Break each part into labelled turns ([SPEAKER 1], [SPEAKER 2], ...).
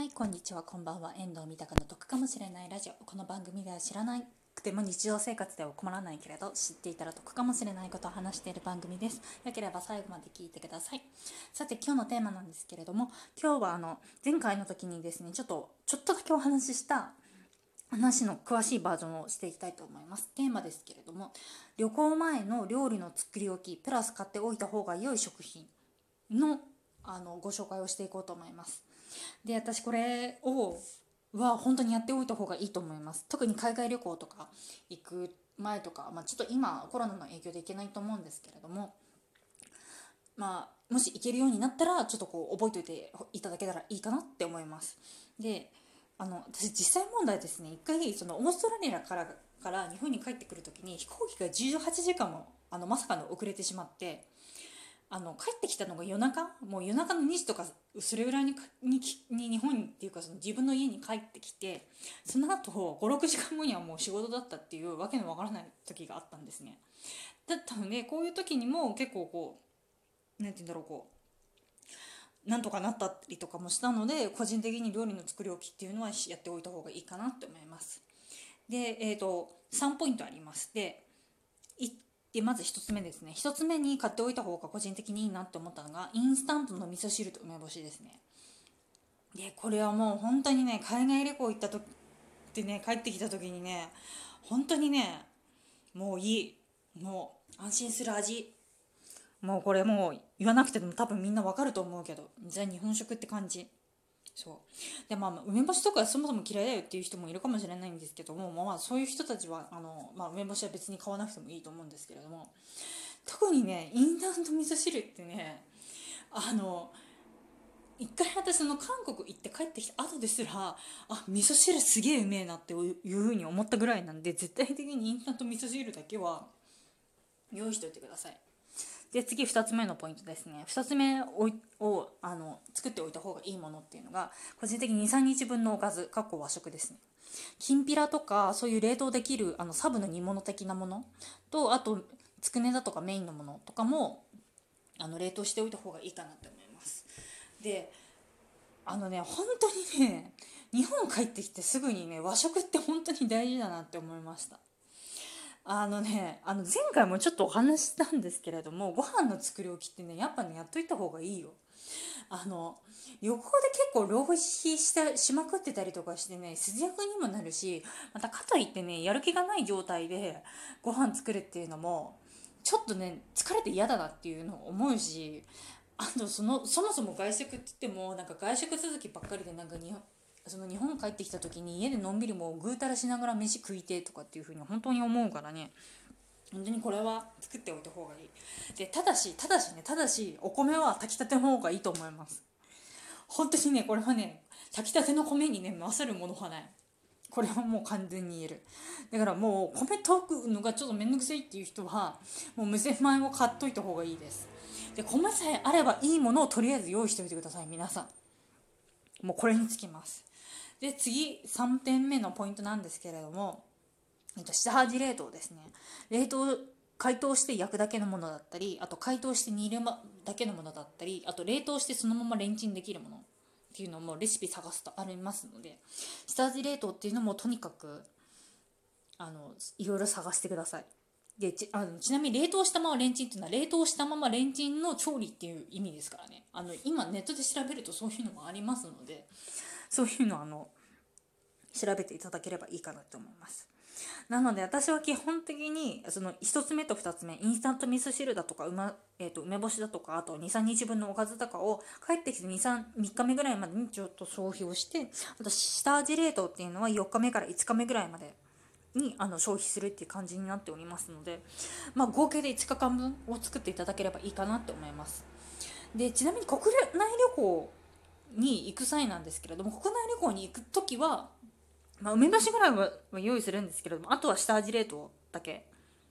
[SPEAKER 1] はい、こんにちは、こんばんは。遠藤三鷹の得かもしれないラジオ。この番組では知らなくても日常生活では困らないけれど、知っていたら得かもしれないことを話している番組です。よければ最後まで聞いてください。さて、今日のテーマなんですけれども、今日はあの、前回の時にですね、ちょっと、ちょっとだけお話しした話の詳しいバージョンをしていきたいと思います。テーマですけれども、旅行前の料理の作り置き、プラス買っておいた方が良い食品のあのご紹介をしていこうと思います。で私これをは本当にやっておいた方がいいと思います。特に海外旅行とか行く前とか、まあ、ちょっと今コロナの影響で行けないと思うんですけれどもまあもし行けるようになったらちょっとこう覚えておいていただけたらいいかなって思います。であの私実際問題ですね。一回そのオーストラリアからから日本に帰ってくる時に飛行機が18時間もあのまさかの遅れてしまってあの帰ってきたのが夜中？もう夜中の2時とかそれぐらいににに日本にっていうかその自分の家に帰ってきてその後56時間後にはもう仕事だったっていうわけのわからない時があったんですね。だったのでこういう時にも結構こう何て言うんだろうこうなんとかなったりとかもしたので個人的に料理の作り置きっていうのはやっておいた方がいいかなって思います。でえっ、ー、と3ポイントあります。ででまず1つ目ですね。1つ目に買っておいた方が個人的にいいなって思ったのがインスタントの味噌汁と梅干しですね。でこれはもう本当にね海外旅行行った時ってね帰ってきた時にね本当にねもういい。もう安心する味。もうこれもう言わなくても多分みんなわかると思うけどザ日本食って感じ。そう。でまあ梅干しとかそもそも嫌いだよっていう人もいるかもしれないんですけども、まあ、そういう人たちはあの、まあ、梅干しは別に買わなくてもいいと思うんですけれども特にねインスタント味噌汁ってねあの一回私の韓国行って帰ってきた後ですらあ味噌汁すげえうめえなっていうふうに思ったぐらいなんで絶対的にインスタント味噌汁だけは用意しておいてください。で次2つ目のポイントですね。2つ目をあの作っておいた方がいいものっていうのが個人的に23日分のおかずかっこ和食ですね。きんぴらとかそういう冷凍できるあのサブの煮物的なものとあとつくねだとかメインのものとかもあの冷凍しておいた方がいいかなって思います。であのね本当にね日本帰ってきてすぐにね和食って本当に大事だなって思いました。あのねあの前回もちょっとお話ししたんですけれどもご飯の作り置きってねやっぱねやっといた方がいいよ。あの旅行で結構浪費したしまくってたりとかしてね節約にもなるしまたかといってねやる気がない状態でご飯作るっていうのもちょっとね疲れて嫌だなっていうのを思うしあとそのそもそも外食って言ってもなんか外食続きばっかりでなんか日本その日本帰ってきた時に家でのんびりもうぐうたらしながら飯食いてとかっていうふうに本当に思うからね。本当にこれは作っておいた方がいい。でただしただしね。ただしお米は炊きたての方がいいと思います。本当にねこれはね炊きたての米にね勝るものはない。これはもう完全に言える。だからもう米炊くのがちょっと面倒くさいっていう人はもう無洗米を買っといた方がいいです。で米さえあればいいものをとりあえず用意しておいてください皆さん。もうこれにつきます。で次3点目のポイントなんですけれども、えっと、下味冷凍ですね。冷凍解凍して焼くだけのものだったりあと解凍して煮るだけのものだったりあと冷凍してそのままレンチンできるものっていうのもレシピ探すとありますので下味冷凍っていうのもとにかくあのいろいろ探してください。でちあのちなみに冷凍したままレンチンっていうのは冷凍したままレンチンの調理っていう意味ですからねあの今ネットで調べるとそういうのもありますのでそういうのあの調べていただければいいかなと思います。なので私は基本的にその1つ目と2つ目インスタント味噌汁だとかう、まえー、と梅干しだとかあと23日分のおかずとかを帰ってきて23 3日目ぐらいまでにちょっと消費をしてあと下味冷凍っていうのは4日目から5日目ぐらいまでにあの消費するっていう感じになっておりますので、まあ、合計で5日間分を作っていただければいいかなって思います。でちなみに国内旅行に行く際なんですけれども国内旅行に行く時は、まあ、梅干しぐらいは用意するんですけれどもあとは下味冷凍だけ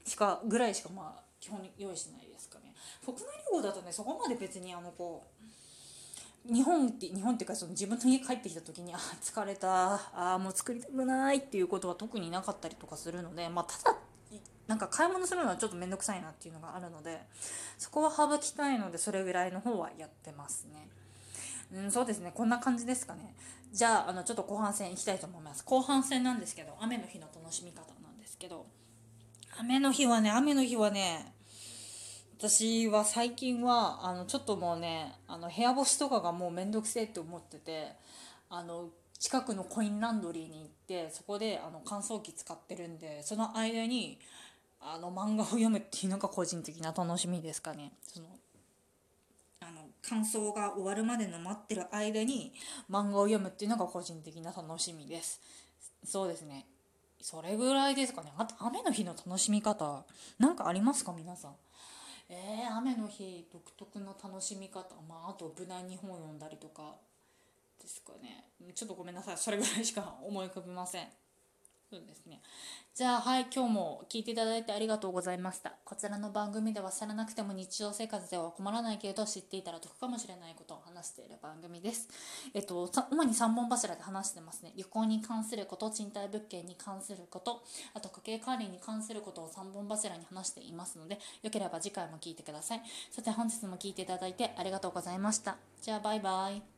[SPEAKER 1] しかぐらいしかまあ基本用意しないですかね国内旅行だとねそこまで別にあのこう日本って日本っていうかその自分の家帰ってきた時にあ疲れた。あもう作りたくないっていうことは特になかったりとかするので、まあ、ただなんか買い物するのはちょっと面倒くさいなっていうのがあるのでそこは省きたいのでそれぐらいの方はやってますね。うんそうですね。こんな感じですかね。じゃああのちょっと後半戦いきたいと思います。後半戦なんですけど雨の日の楽しみ方なんですけど。雨の日はね雨の日はね私は最近はあのちょっともうねあの部屋干しとかがもうめんどくせえって思っててあの近くのコインランドリーに行ってそこであの乾燥機使ってるんでその間にあの漫画を読むっていうのが個人的な楽しみですかね。そのあの感想が終わるまでの待ってる間に漫画を読むっていうのが個人的な楽しみです。そうですね。それぐらいですかね。あと雨の日の楽しみ方何かありますか？皆さん。えー、雨の日独特の楽しみ方。まああと無難に本を読んだりとかですかね。ちょっとごめんなさい。それぐらいしか思い浮かびません。そうですね。じゃあはい今日も聞いていただいてありがとうございました。こちらの番組では知らなくても日常生活では困らないけれど知っていたら得かもしれないことを話している番組です。えっと主に3本柱で話してますね。旅行に関すること賃貸物件に関することあと家計管理に関することを3本柱に話していますのでよければ次回も聞いてください。さて本日も聞いていただいてありがとうございました。じゃあバイバイ。